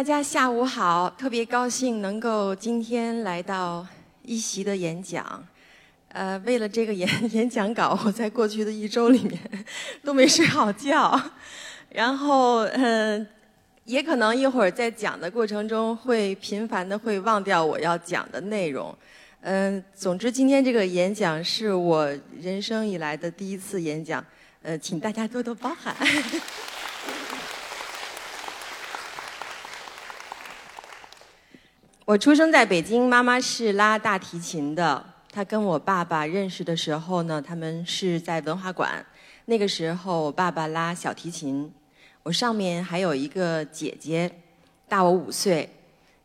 大家下午好，特别高兴能够今天来到一席的演讲。呃，为了这个演 演讲稿，我在过去的一周里面都没睡好觉。然后，嗯，也可能一会儿在讲的过程中会频繁的会忘掉我要讲的内容。嗯，总之今天这个演讲是我人生以来的第一次演讲，呃，请大家多多包涵。我出生在北京，妈妈是拉大提琴的。她跟我爸爸认识的时候呢，他们是在文化馆。那个时候，爸爸拉小提琴，我上面还有一个姐姐，大我五岁。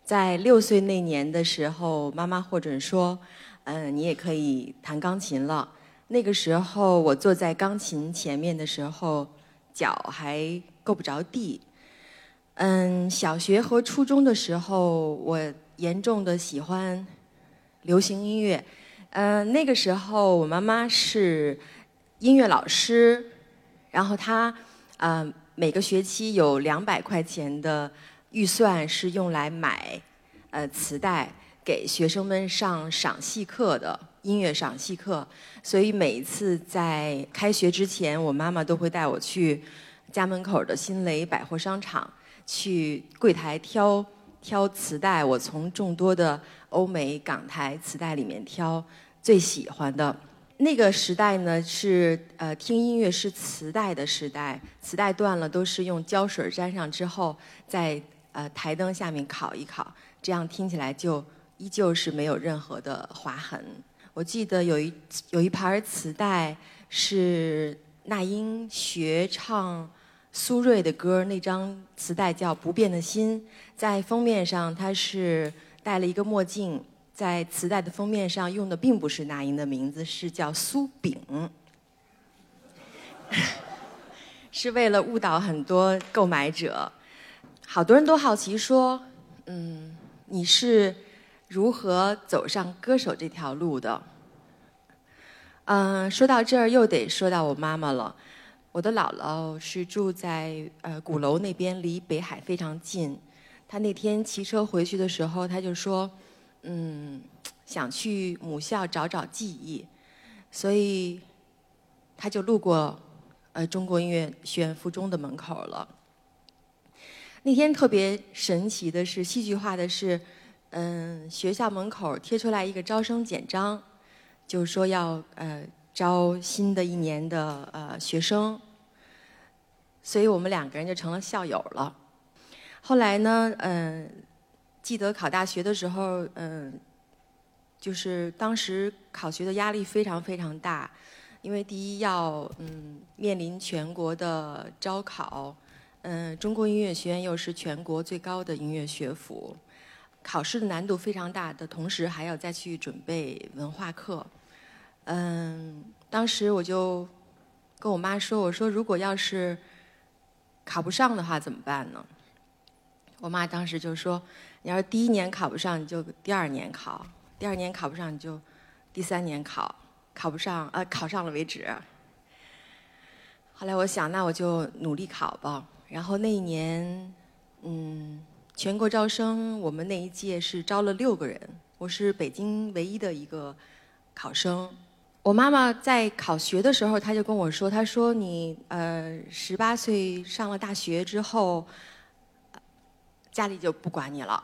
在六岁那年的时候，妈妈获准说：“嗯，你也可以弹钢琴了。”那个时候，我坐在钢琴前面的时候，脚还够不着地。嗯，小学和初中的时候，我。严重的喜欢流行音乐，呃，那个时候我妈妈是音乐老师，然后她呃每个学期有两百块钱的预算是用来买呃磁带给学生们上赏析课的音乐赏析课，所以每一次在开学之前，我妈妈都会带我去家门口的新雷百货商场去柜台挑。挑磁带，我从众多的欧美港台磁带里面挑最喜欢的。那个时代呢，是呃听音乐是磁带的时代，磁带断了都是用胶水粘上之后，在呃台灯下面烤一烤，这样听起来就依旧是没有任何的划痕。我记得有一有一盘磁带是那英学唱。苏芮的歌，那张磁带叫《不变的心》。在封面上，他是戴了一个墨镜。在磁带的封面上用的并不是那英的名字，是叫苏炳，是为了误导很多购买者。好多人都好奇说：“嗯，你是如何走上歌手这条路的？”嗯，说到这儿又得说到我妈妈了。我的姥姥是住在呃鼓楼那边，离北海非常近。她那天骑车回去的时候，她就说：“嗯，想去母校找找记忆。”所以，她就路过呃中国音乐学院附中的门口了。那天特别神奇的是，戏剧化的是，嗯，学校门口贴出来一个招生简章，就说要呃招新的一年的呃学生。所以我们两个人就成了校友了。后来呢，嗯，记得考大学的时候，嗯，就是当时考学的压力非常非常大，因为第一要嗯面临全国的招考，嗯，中国音乐学院又是全国最高的音乐学府，考试的难度非常大的同时，还要再去准备文化课。嗯，当时我就跟我妈说：“我说如果要是……”考不上的话怎么办呢？我妈当时就说：“你要是第一年考不上，你就第二年考；第二年考不上，你就第三年考。考不上，呃，考上了为止。”后来我想，那我就努力考吧。然后那一年，嗯，全国招生，我们那一届是招了六个人，我是北京唯一的一个考生。我妈妈在考学的时候，她就跟我说：“她说你呃十八岁上了大学之后，家里就不管你了。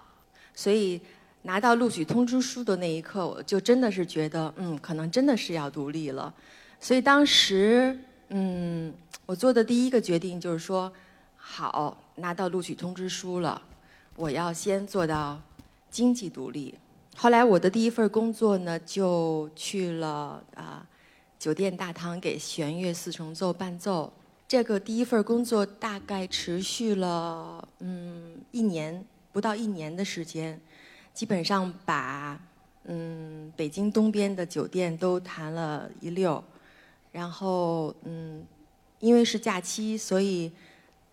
所以拿到录取通知书的那一刻，我就真的是觉得，嗯，可能真的是要独立了。所以当时，嗯，我做的第一个决定就是说，好，拿到录取通知书了，我要先做到经济独立。”后来我的第一份工作呢，就去了啊酒店大堂给弦乐四重奏伴奏。这个第一份工作大概持续了嗯一年不到一年的时间，基本上把嗯北京东边的酒店都谈了一溜。然后嗯因为是假期，所以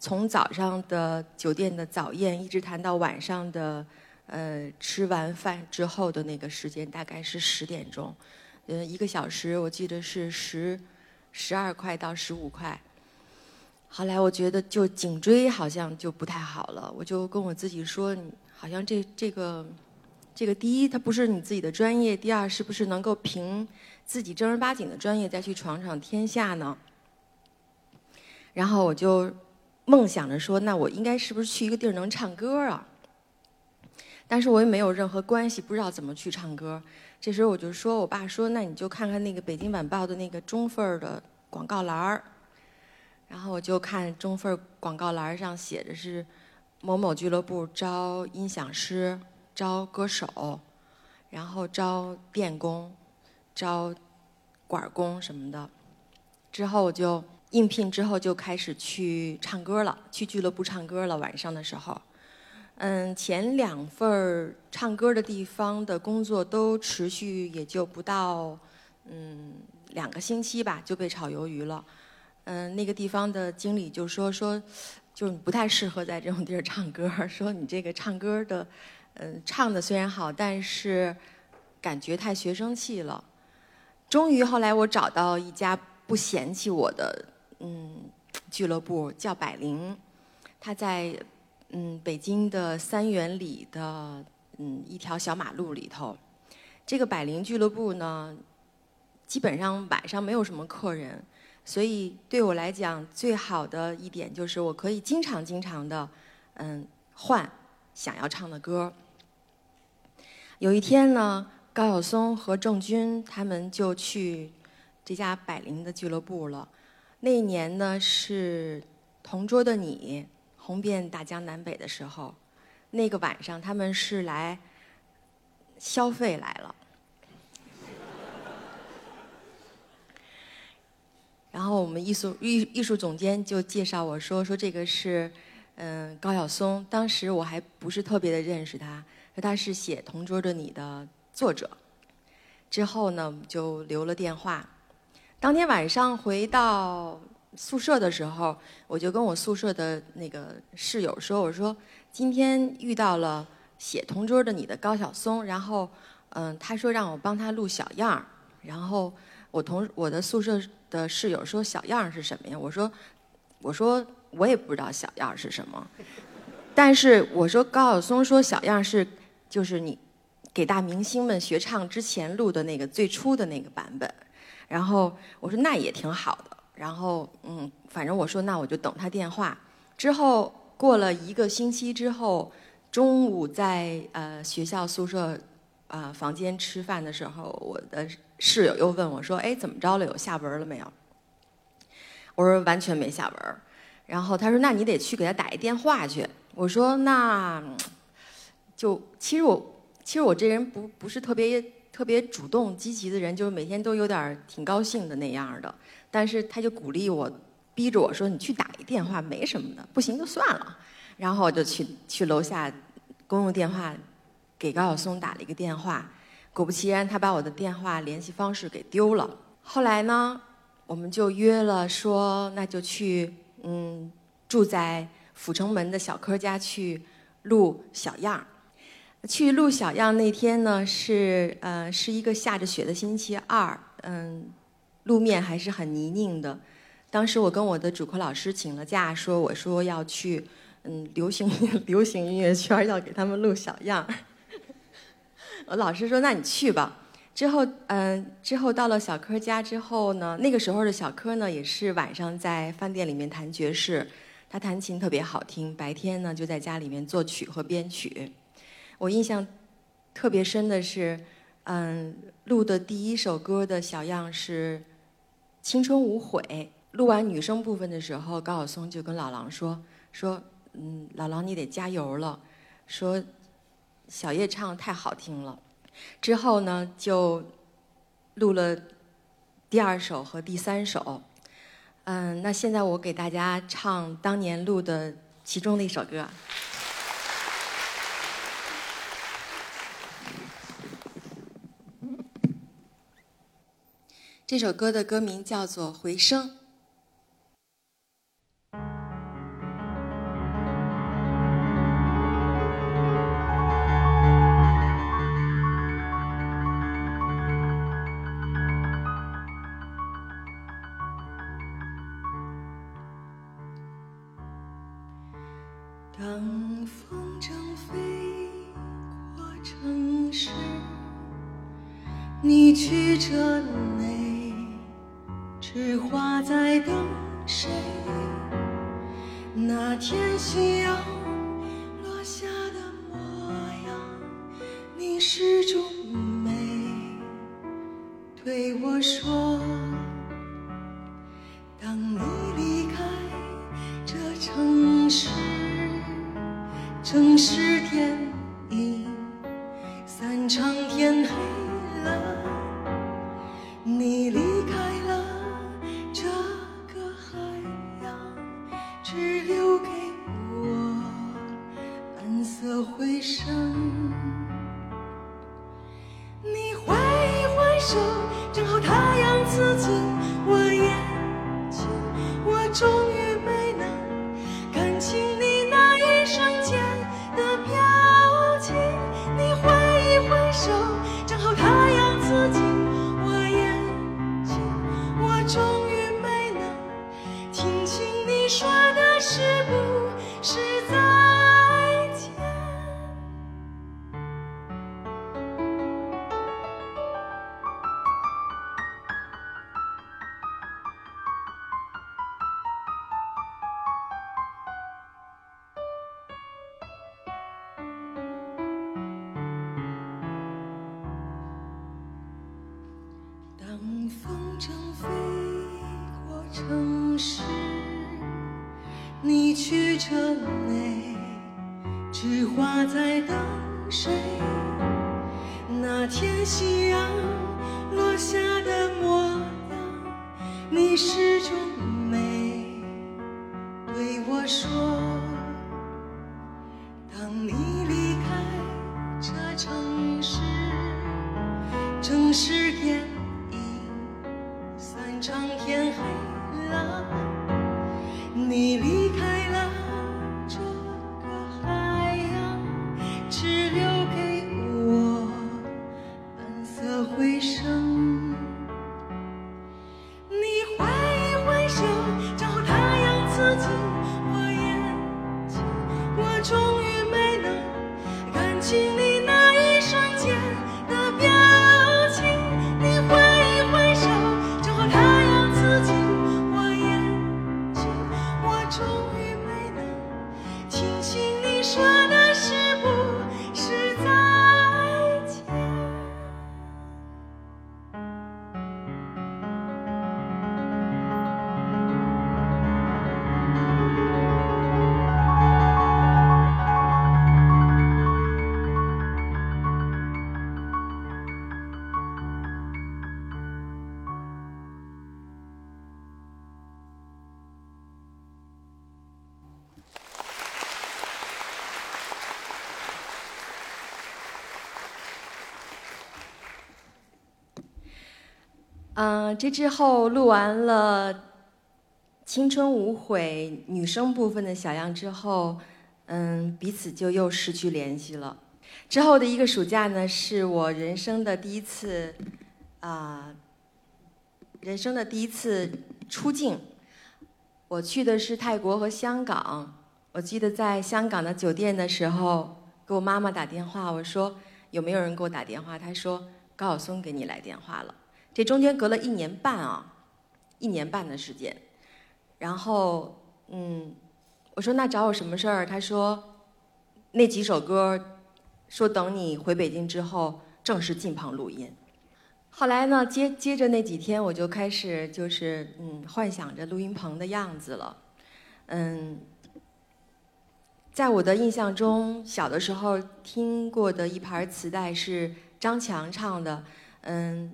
从早上的酒店的早宴一直谈到晚上的。呃，吃完饭之后的那个时间大概是十点钟，呃，一个小时我记得是十十二块到十五块。后来我觉得就颈椎好像就不太好了，我就跟我自己说，好像这这个这个第一它不是你自己的专业，第二是不是能够凭自己正儿八经的专业再去闯闯天下呢？然后我就梦想着说，那我应该是不是去一个地儿能唱歌啊？但是我也没有任何关系，不知道怎么去唱歌。这时候我就说我爸说，那你就看看那个《北京晚报》的那个中份的广告栏儿。然后我就看中份广告栏上写着是某某俱乐部招音响师、招歌手，然后招电工、招管工什么的。之后我就应聘之后就开始去唱歌了，去俱乐部唱歌了。晚上的时候。嗯，前两份儿唱歌的地方的工作都持续也就不到嗯两个星期吧，就被炒鱿鱼了。嗯，那个地方的经理就说说，就不太适合在这种地儿唱歌，说你这个唱歌的，嗯，唱的虽然好，但是感觉太学生气了。终于后来我找到一家不嫌弃我的嗯俱乐部，叫百灵，他在。嗯，北京的三元里的嗯一条小马路里头，这个百灵俱乐部呢，基本上晚上没有什么客人，所以对我来讲最好的一点就是我可以经常经常的嗯换想要唱的歌。有一天呢，高晓松和郑钧他们就去这家百灵的俱乐部了。那一年呢是《同桌的你》。红遍大江南北的时候，那个晚上他们是来消费来了。然后我们艺术艺艺术总监就介绍我说说这个是嗯高晓松，当时我还不是特别的认识他，说他是写《同桌的你》的作者。之后呢就留了电话，当天晚上回到。宿舍的时候，我就跟我宿舍的那个室友说：“我说今天遇到了写同桌的你的高晓松，然后嗯，他说让我帮他录小样儿。然后我同我的宿舍的室友说小样儿是什么呀？我说我说我也不知道小样儿是什么，但是我说高晓松说小样是就是你给大明星们学唱之前录的那个最初的那个版本。然后我说那也挺好的。”然后，嗯，反正我说那我就等他电话。之后过了一个星期之后，中午在呃学校宿舍啊房间吃饭的时候，我的室友又问我说：“哎，怎么着了？有下文了没有？”我说：“完全没下文。”然后他说：“那你得去给他打一电话去。”我说：“那就其实我其实我这人不不是特别特别主动积极的人，就是每天都有点挺高兴的那样的。”但是他就鼓励我，逼着我说：“你去打一电话，没什么的，不行就算了。”然后我就去去楼下公用电话给高晓松打了一个电话，果不其然，他把我的电话联系方式给丢了。后来呢，我们就约了说，那就去嗯住在阜成门的小柯家去录小样去录小样那天呢，是呃是一个下着雪的星期二，嗯。路面还是很泥泞的，当时我跟我的主课老师请了假，说我说要去，嗯，流行 流行音乐圈要给他们录小样 我老师说那你去吧。之后嗯，之后到了小柯家之后呢，那个时候的小柯呢也是晚上在饭店里面弹爵士，他弹琴特别好听，白天呢就在家里面作曲和编曲。我印象特别深的是，嗯，录的第一首歌的小样是。青春无悔。录完女生部分的时候，高晓松就跟老狼说：“说，嗯，老狼你得加油了。说，小叶唱太好听了。之后呢，就录了第二首和第三首。嗯，那现在我给大家唱当年录的其中的一首歌。”这首歌的歌名叫做《回声》。城市电影，散场天黑城市，你曲折泪，只画在等谁？那天夕阳落下的模样，你始终没对我说。嗯、这之后录完了《青春无悔》女生部分的小样之后，嗯，彼此就又失去联系了。之后的一个暑假呢，是我人生的第一次，啊、人生的第一次出境。我去的是泰国和香港。我记得在香港的酒店的时候，给我妈妈打电话，我说有没有人给我打电话？她说高晓松给你来电话了。这中间隔了一年半啊，一年半的时间。然后，嗯，我说那找我什么事儿？他说那几首歌，说等你回北京之后正式进棚录音。后来呢，接接着那几天，我就开始就是嗯，幻想着录音棚的样子了。嗯，在我的印象中，小的时候听过的一盘磁带是张强唱的，嗯。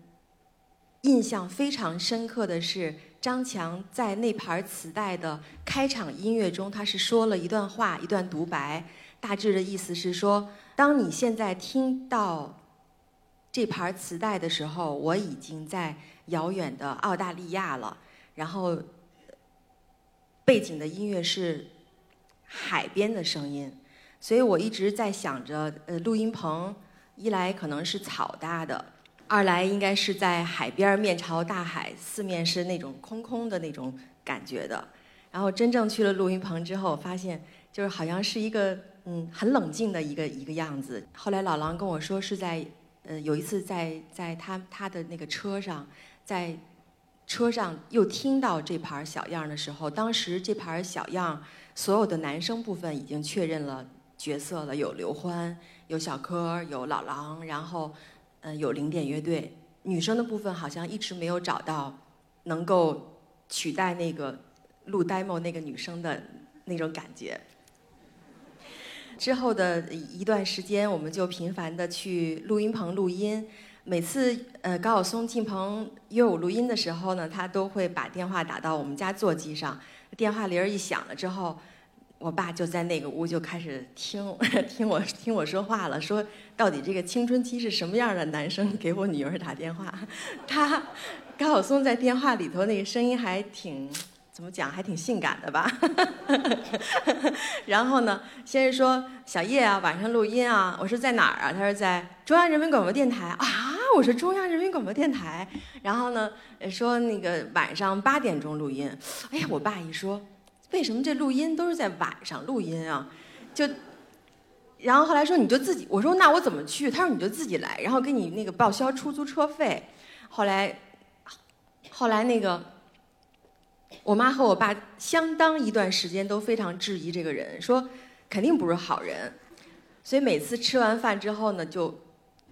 印象非常深刻的是，张强在那盘磁带的开场音乐中，他是说了一段话，一段独白，大致的意思是说，当你现在听到这盘磁带的时候，我已经在遥远的澳大利亚了，然后背景的音乐是海边的声音，所以我一直在想着，呃，录音棚一来可能是草搭的。二来应该是在海边面朝大海，四面是那种空空的那种感觉的。然后真正去了录音棚之后，发现就是好像是一个嗯很冷静的一个一个样子。后来老狼跟我说是在呃有一次在在他他的那个车上，在车上又听到这盘小样的时候，当时这盘小样所有的男生部分已经确认了角色了，有刘欢，有小柯，有老狼，然后嗯有零点乐队。女生的部分好像一直没有找到能够取代那个录 demo 那个女生的那种感觉。之后的一段时间，我们就频繁的去录音棚录音。每次呃高晓松进棚约我录音的时候呢，他都会把电话打到我们家座机上。电话铃儿一响了之后，我爸就在那个屋就开始听 听我听我说话了，说到底这个青春期是什么样的男生给我女儿打电话？他高晓松在电话里头那个声音还挺。怎么讲还挺性感的吧？然后呢，先是说小叶啊，晚上录音啊。我说在哪儿啊？他说在中央人民广播电台啊。我说中央人民广播电台。然后呢，说那个晚上八点钟录音。哎呀，我爸一说，为什么这录音都是在晚上录音啊？就，然后后来说你就自己。我说那我怎么去？他说你就自己来，然后给你那个报销出租车费。后来，后来那个。我妈和我爸相当一段时间都非常质疑这个人，说肯定不是好人。所以每次吃完饭之后呢，就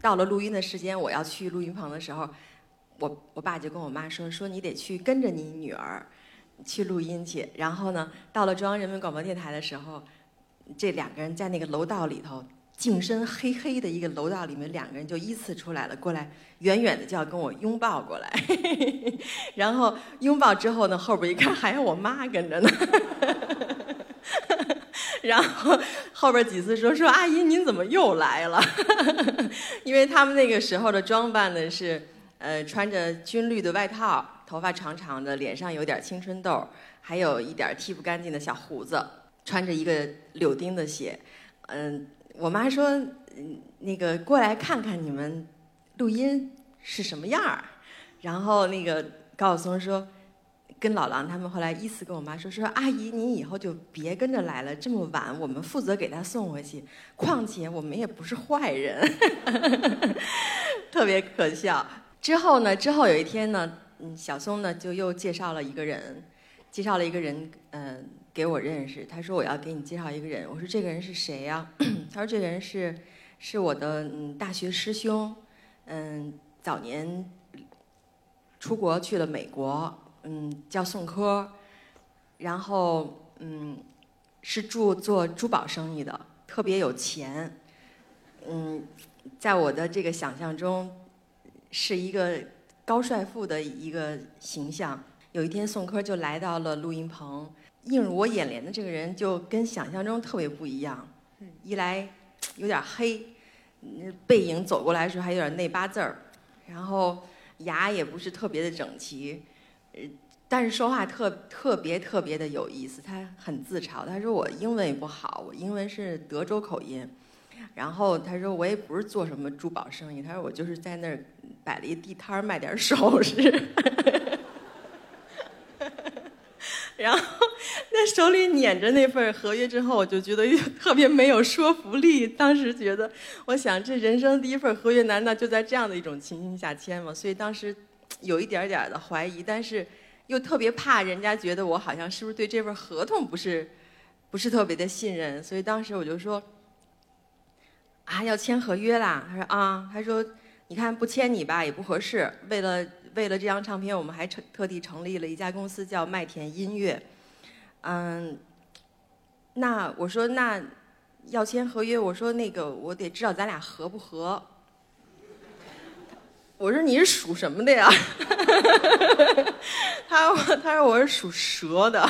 到了录音的时间，我要去录音棚的时候，我我爸就跟我妈说：“说你得去跟着你女儿去录音去。”然后呢，到了中央人民广播电台的时候，这两个人在那个楼道里头。净身黑黑的一个楼道里面，两个人就依次出来了，过来远远的就要跟我拥抱过来，然后拥抱之后呢，后边一看还有我妈跟着呢，然后后边几次说说阿姨您怎么又来了？因为他们那个时候的装扮呢是呃穿着军绿的外套，头发长长的，脸上有点青春痘，还有一点剃不干净的小胡子，穿着一个柳钉的鞋，嗯。我妈说：“嗯，那个过来看看你们录音是什么样儿。”然后那个高晓松说：“跟老狼他们后来依次跟我妈说说，阿姨您以后就别跟着来了，这么晚我们负责给他送回去。况且我们也不是坏人，特别可笑。”之后呢，之后有一天呢，嗯，小松呢就又介绍了一个人，介绍了一个人，嗯。给我认识，他说我要给你介绍一个人。我说这个人是谁呀？他说这个人是是我的嗯大学师兄，嗯早年出国去了美国，嗯叫宋科，然后嗯是做做珠宝生意的，特别有钱，嗯在我的这个想象中是一个高帅富的一个形象。有一天宋柯就来到了录音棚。映入我眼帘的这个人就跟想象中特别不一样，一来有点黑，背影走过来的时候还有点内八字儿，然后牙也不是特别的整齐，呃，但是说话特特别特别的有意思。他很自嘲，他说我英文也不好，我英文是德州口音，然后他说我也不是做什么珠宝生意，他说我就是在那儿摆了一地摊儿卖点首饰。然后，那手里捻着那份合约之后，我就觉得 特别没有说服力。当时觉得，我想这人生第一份合约，难道就在这样的一种情形下签吗？所以当时有一点点的怀疑，但是又特别怕人家觉得我好像是不是对这份合同不是不是特别的信任。所以当时我就说，啊，要签合约啦。他说啊，他说你看不签你吧也不合适，为了。为了这张唱片，我们还成特地成立了一家公司，叫麦田音乐。嗯，那我说那要签合约，我说那个我得知道咱俩合不合。我说你是属什么的呀？他他说我是属蛇的。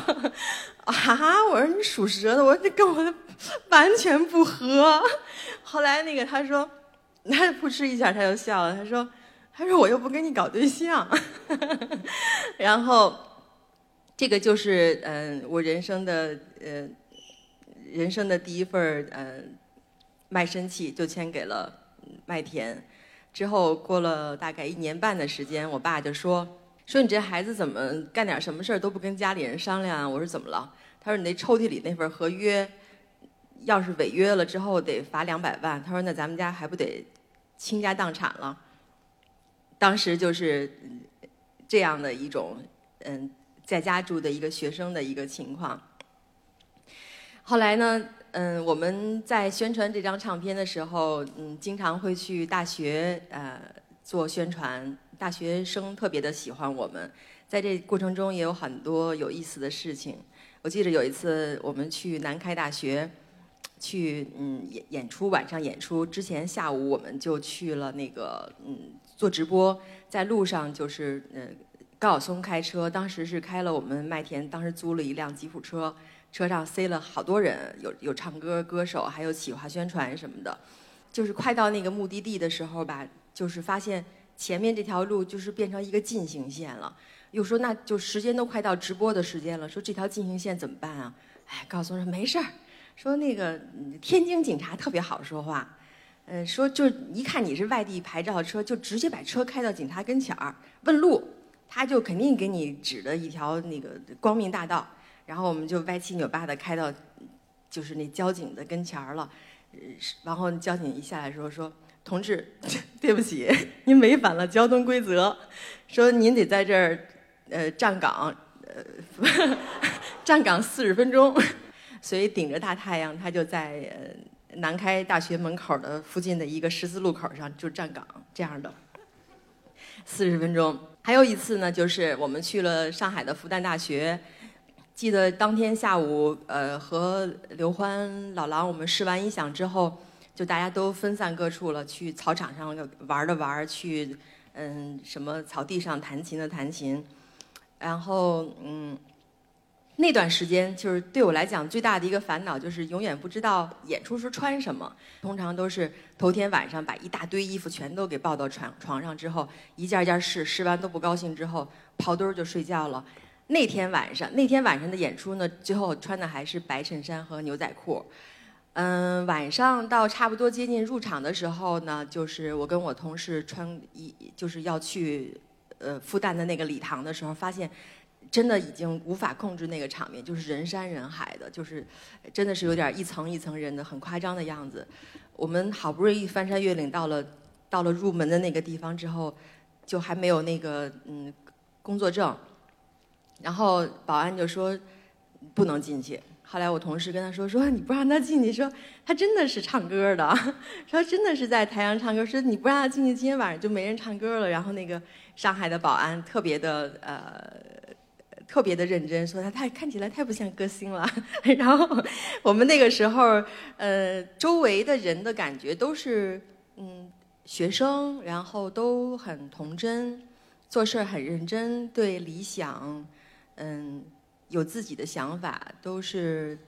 啊，我说你属蛇的，我说这跟我完全不合。后来那个他说，他扑哧一下他就笑了，他说。他说：“我又不跟你搞对象。”然后，这个就是嗯，我人生的呃，人生的第一份嗯卖身契，就签给了麦田。之后过了大概一年半的时间，我爸就说：“说你这孩子怎么干点什么事儿都不跟家里人商量？”我说：“怎么了？”他说：“你那抽屉里那份合约，要是违约了之后得罚两百万。他说那咱们家还不得倾家荡产了？当时就是这样的一种嗯，在家住的一个学生的一个情况。后来呢，嗯，我们在宣传这张唱片的时候，嗯，经常会去大学呃做宣传，大学生特别的喜欢我们。在这过程中也有很多有意思的事情。我记得有一次我们去南开大学，去嗯演演出，晚上演出之前下午我们就去了那个嗯做直播，在路上就是呃高晓松开车，当时是开了我们麦田，当时租了一辆吉普车。车上塞了好多人，有有唱歌歌手，还有企划宣传什么的。就是快到那个目的地的时候吧，就是发现前面这条路就是变成一个进行线了。又说那就时间都快到直播的时间了，说这条进行线怎么办啊？哎，高晓松说没事儿，说那个天津警察特别好说话，嗯，说就一看你是外地牌照车，就直接把车开到警察跟前儿问路，他就肯定给你指的一条那个光明大道。然后我们就歪七扭八的开到，就是那交警的跟前儿了，然后交警一下来说说，同志，对不起，您违反了交通规则，说您得在这儿，呃，站岗，呃，站岗四十分钟，所以顶着大太阳，他就在南开大学门口的附近的一个十字路口上就站岗这样的，四十分钟。还有一次呢，就是我们去了上海的复旦大学。记得当天下午，呃，和刘欢、老狼我们试完音响之后，就大家都分散各处了，去草场上玩的玩，去嗯什么草地上弹琴的弹琴，然后嗯那段时间就是对我来讲最大的一个烦恼就是永远不知道演出时穿什么，通常都是头天晚上把一大堆衣服全都给抱到床床上之后，一件一件试，试完都不高兴之后，刨堆儿就睡觉了。那天晚上，那天晚上的演出呢，最后穿的还是白衬衫和牛仔裤。嗯，晚上到差不多接近入场的时候呢，就是我跟我同事穿一，就是要去呃复旦的那个礼堂的时候，发现真的已经无法控制那个场面，就是人山人海的，就是真的是有点一层一层人的很夸张的样子。我们好不容易翻山越岭到了到了入门的那个地方之后，就还没有那个嗯工作证。然后保安就说不能进去。后来我同事跟他说说你不让他进去，说他真的是唱歌的，说真的是在台上唱歌。说你不让他进去，今天晚上就没人唱歌了。然后那个上海的保安特别的呃特别的认真，说他太看起来太不像歌星了。然后我们那个时候呃周围的人的感觉都是嗯学生，然后都很童真，做事很认真，对理想。嗯，有自己的想法，都是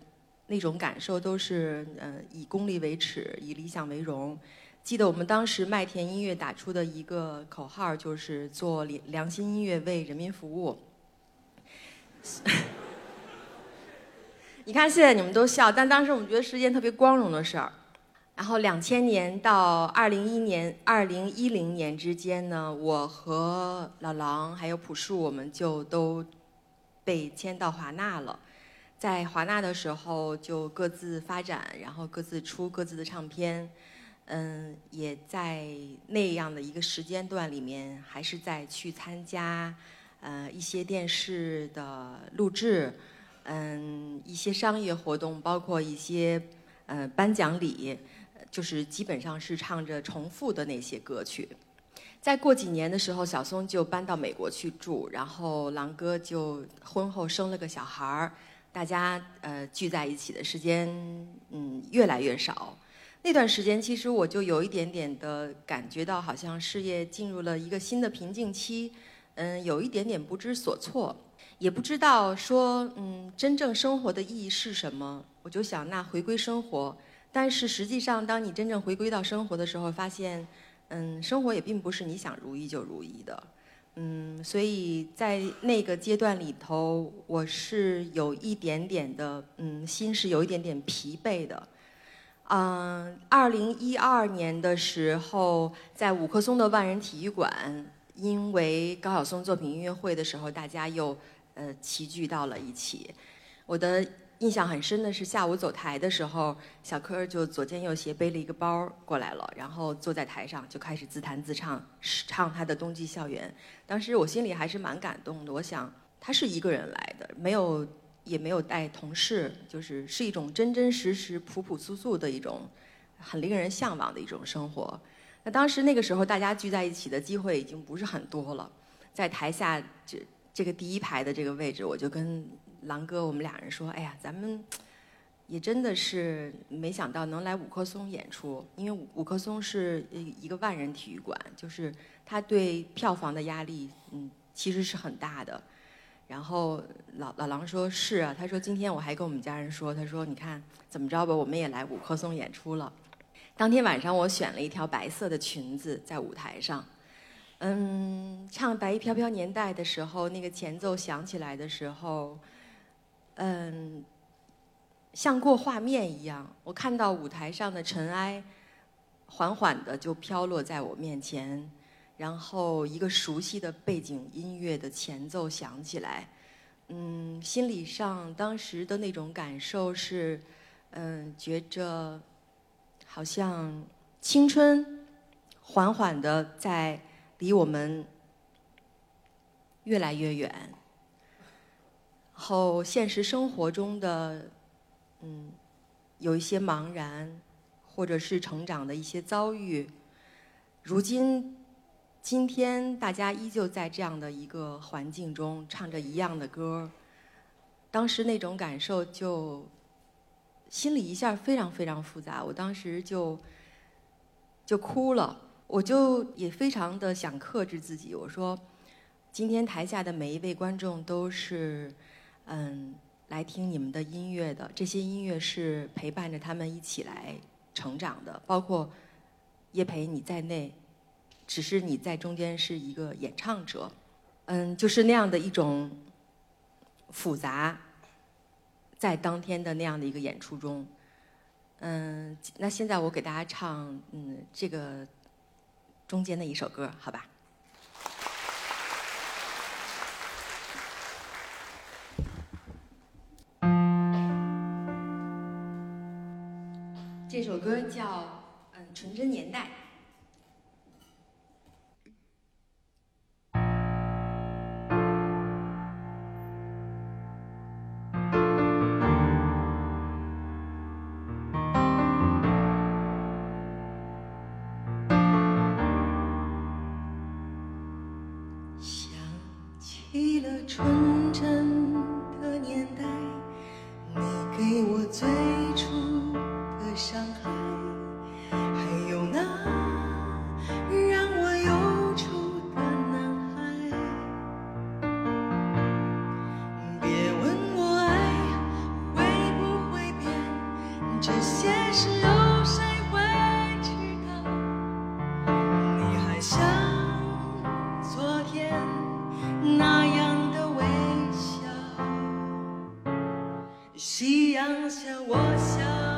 那种感受，都是嗯，以功利为耻，以理想为荣。记得我们当时麦田音乐打出的一个口号，就是做良良心音乐，为人民服务。你看现在你们都笑，但当时我们觉得是一件特别光荣的事儿。然后两千年到二零一年、二零一零年之间呢，我和老狼还有朴树，我们就都。被签到华纳了，在华纳的时候就各自发展，然后各自出各自的唱片，嗯，也在那样的一个时间段里面，还是在去参加呃一些电视的录制，嗯，一些商业活动，包括一些呃颁奖礼，就是基本上是唱着重复的那些歌曲。再过几年的时候，小松就搬到美国去住，然后狼哥就婚后生了个小孩儿，大家呃聚在一起的时间嗯越来越少。那段时间，其实我就有一点点的感觉到，好像事业进入了一个新的瓶颈期，嗯，有一点点不知所措，也不知道说嗯真正生活的意义是什么。我就想那回归生活，但是实际上，当你真正回归到生活的时候，发现。嗯，生活也并不是你想如意就如意的，嗯，所以在那个阶段里头，我是有一点点的，嗯，心是有一点点疲惫的。嗯，二零一二年的时候，在五棵松的万人体育馆，因为高晓松作品音乐会的时候，大家又呃齐聚到了一起。我的印象很深的是下午走台的时候，小柯就左肩右斜背了一个包过来了，然后坐在台上就开始自弹自唱，唱他的《冬季校园》。当时我心里还是蛮感动的，我想他是一个人来的，没有也没有带同事，就是是一种真真实实、朴朴素素的一种很令人向往的一种生活。那当时那个时候大家聚在一起的机会已经不是很多了，在台下这这个第一排的这个位置，我就跟。狼哥，我们俩人说：“哎呀，咱们也真的是没想到能来五棵松演出，因为五棵松是一个万人体育馆，就是他对票房的压力，嗯，其实是很大的。然后老老狼说：是啊，他说今天我还跟我们家人说，他说你看怎么着吧，我们也来五棵松演出了。当天晚上我选了一条白色的裙子在舞台上，嗯，唱《白衣飘飘年代》的时候，那个前奏响起来的时候。”嗯，像过画面一样，我看到舞台上的尘埃缓缓的就飘落在我面前，然后一个熟悉的背景音乐的前奏响起来，嗯，心理上当时的那种感受是，嗯，觉着好像青春缓缓的在离我们越来越远。然后现实生活中的，嗯，有一些茫然，或者是成长的一些遭遇。如今，今天大家依旧在这样的一个环境中唱着一样的歌，当时那种感受就心里一下非常非常复杂。我当时就就哭了，我就也非常的想克制自己。我说，今天台下的每一位观众都是。嗯，来听你们的音乐的这些音乐是陪伴着他们一起来成长的，包括叶培你在内，只是你在中间是一个演唱者。嗯，就是那样的一种复杂，在当天的那样的一个演出中。嗯，那现在我给大家唱嗯这个中间的一首歌，好吧？这首歌叫《嗯纯真年代》。想我想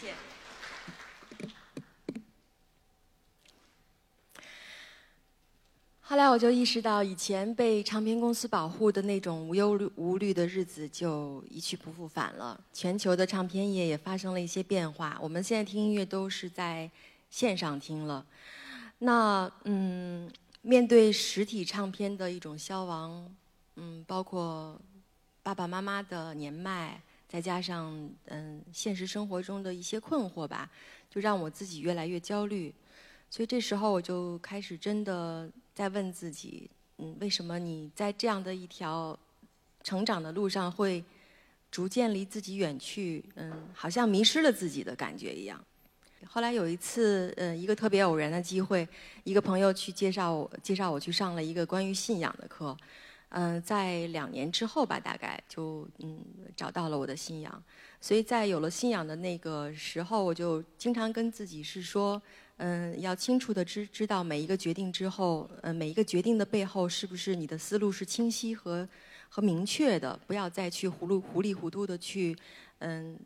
谢。后来我就意识到，以前被唱片公司保护的那种无忧无虑的日子就一去不复返了。全球的唱片业也发生了一些变化，我们现在听音乐都是在线上听了。那嗯，面对实体唱片的一种消亡，嗯，包括爸爸妈妈的年迈，再加上嗯现实生活中的一些困惑吧，就让我自己越来越焦虑。所以这时候我就开始真的在问自己，嗯，为什么你在这样的一条成长的路上会逐渐离自己远去？嗯，好像迷失了自己的感觉一样。后来有一次，嗯，一个特别偶然的机会，一个朋友去介绍我，介绍我去上了一个关于信仰的课。嗯，在两年之后吧，大概就嗯找到了我的信仰。所以在有了信仰的那个时候，我就经常跟自己是说。嗯，要清楚的知知道每一个决定之后，呃，每一个决定的背后是不是你的思路是清晰和和明确的，不要再去糊涂糊里糊涂的去，嗯，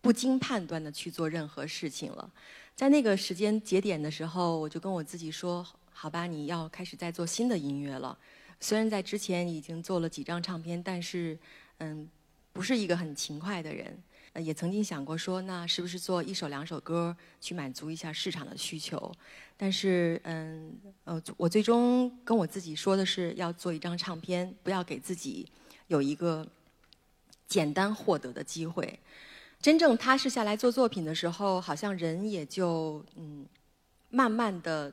不经判断的去做任何事情了。在那个时间节点的时候，我就跟我自己说，好吧，你要开始在做新的音乐了。虽然在之前已经做了几张唱片，但是，嗯，不是一个很勤快的人。也曾经想过说，那是不是做一首两首歌去满足一下市场的需求？但是，嗯，呃，我最终跟我自己说的是，要做一张唱片，不要给自己有一个简单获得的机会。真正踏实下来做作品的时候，好像人也就嗯，慢慢的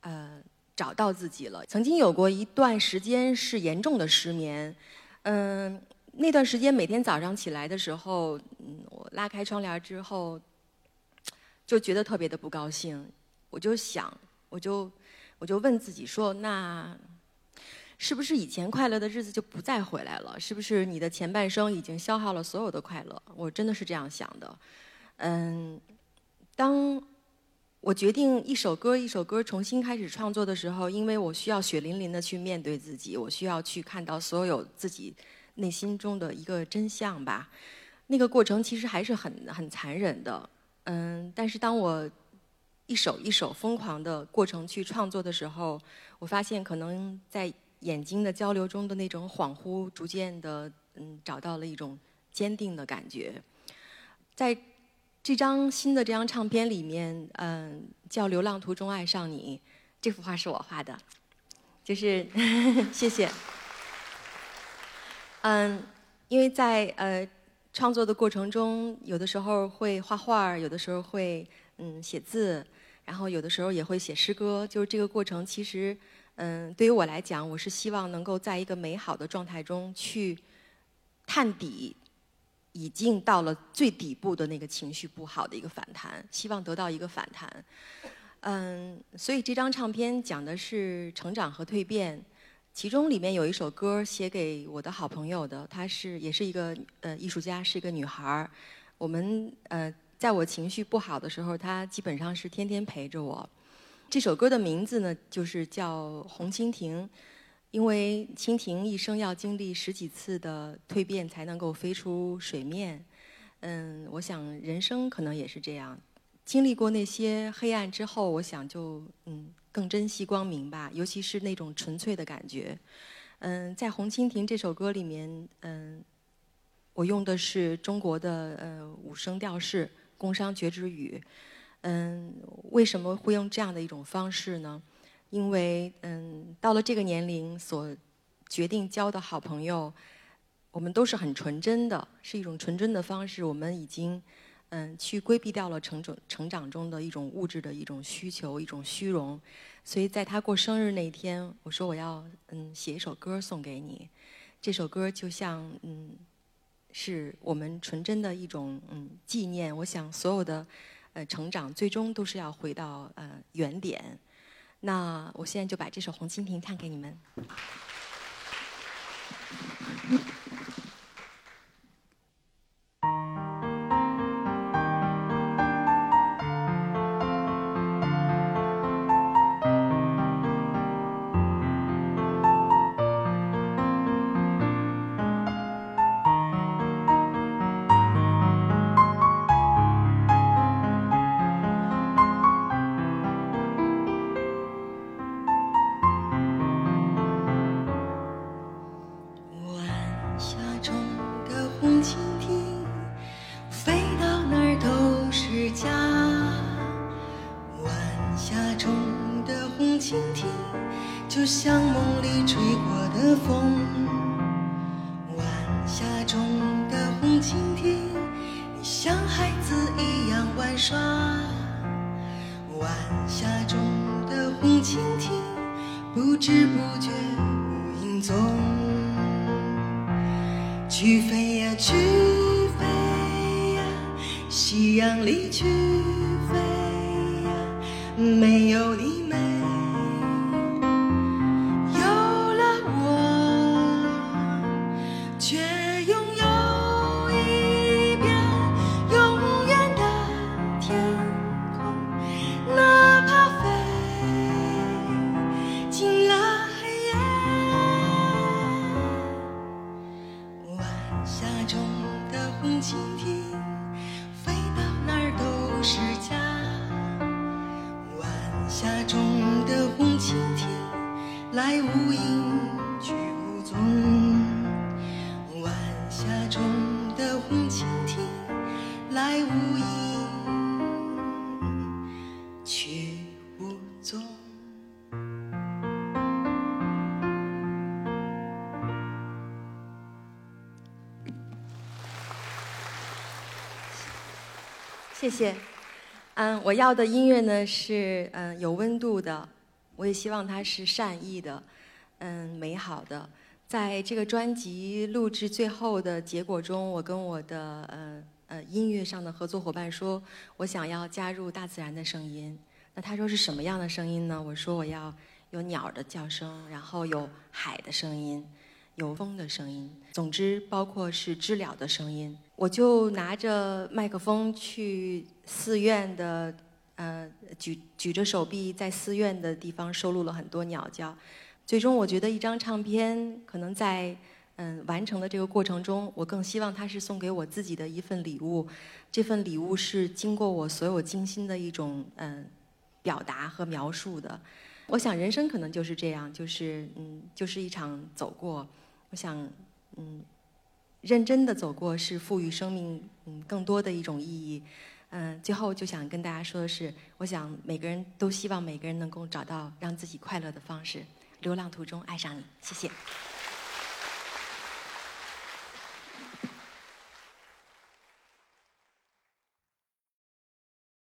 呃找到自己了。曾经有过一段时间是严重的失眠，嗯。那段时间，每天早上起来的时候，嗯，我拉开窗帘之后，就觉得特别的不高兴。我就想，我就，我就问自己说：那是不是以前快乐的日子就不再回来了？是不是你的前半生已经消耗了所有的快乐？我真的是这样想的。嗯，当我决定一首歌一首歌重新开始创作的时候，因为我需要血淋淋的去面对自己，我需要去看到所有自己。内心中的一个真相吧，那个过程其实还是很很残忍的，嗯，但是当我一首一首疯狂的过程去创作的时候，我发现可能在眼睛的交流中的那种恍惚，逐渐的嗯找到了一种坚定的感觉，在这张新的这张唱片里面，嗯，叫《流浪途中爱上你》，这幅画是我画的，就是 谢谢。嗯，因为在呃创作的过程中，有的时候会画画，有的时候会嗯写字，然后有的时候也会写诗歌。就是这个过程，其实嗯对于我来讲，我是希望能够在一个美好的状态中去探底，已经到了最底部的那个情绪不好的一个反弹，希望得到一个反弹。嗯，所以这张唱片讲的是成长和蜕变。其中里面有一首歌写给我的好朋友的，她是也是一个呃艺术家，是一个女孩儿。我们呃在我情绪不好的时候，她基本上是天天陪着我。这首歌的名字呢，就是叫《红蜻蜓》，因为蜻蜓一生要经历十几次的蜕变才能够飞出水面。嗯，我想人生可能也是这样，经历过那些黑暗之后，我想就嗯。更珍惜光明吧，尤其是那种纯粹的感觉。嗯，在《红蜻蜓》这首歌里面，嗯，我用的是中国的呃五声调式宫商角徵羽。嗯，为什么会用这样的一种方式呢？因为嗯，到了这个年龄，所决定交的好朋友，我们都是很纯真的，是一种纯真的方式。我们已经。嗯，去规避掉了成长成长中的一种物质的一种需求，一种虚荣，所以在他过生日那一天，我说我要嗯写一首歌送给你，这首歌就像嗯是我们纯真的一种嗯纪念。我想所有的呃成长最终都是要回到呃原点。那我现在就把这首《红蜻蜓》唱给你们。去飞呀去飞呀，夕阳离去谢谢。嗯，我要的音乐呢是嗯有温度的，我也希望它是善意的，嗯美好的。在这个专辑录制最后的结果中，我跟我的呃呃音乐上的合作伙伴说，我想要加入大自然的声音。那他说是什么样的声音呢？我说我要有鸟的叫声，然后有海的声音。有风的声音，总之包括是知了的声音。我就拿着麦克风去寺院的，呃，举举着手臂在寺院的地方收录了很多鸟叫。最终，我觉得一张唱片可能在嗯完成的这个过程中，我更希望它是送给我自己的一份礼物。这份礼物是经过我所有精心的一种嗯表达和描述的。我想人生可能就是这样，就是嗯，就是一场走过。我想，嗯，认真的走过是赋予生命嗯更多的一种意义。嗯，最后就想跟大家说的是，我想每个人都希望每个人能够找到让自己快乐的方式。流浪途中爱上你，谢谢。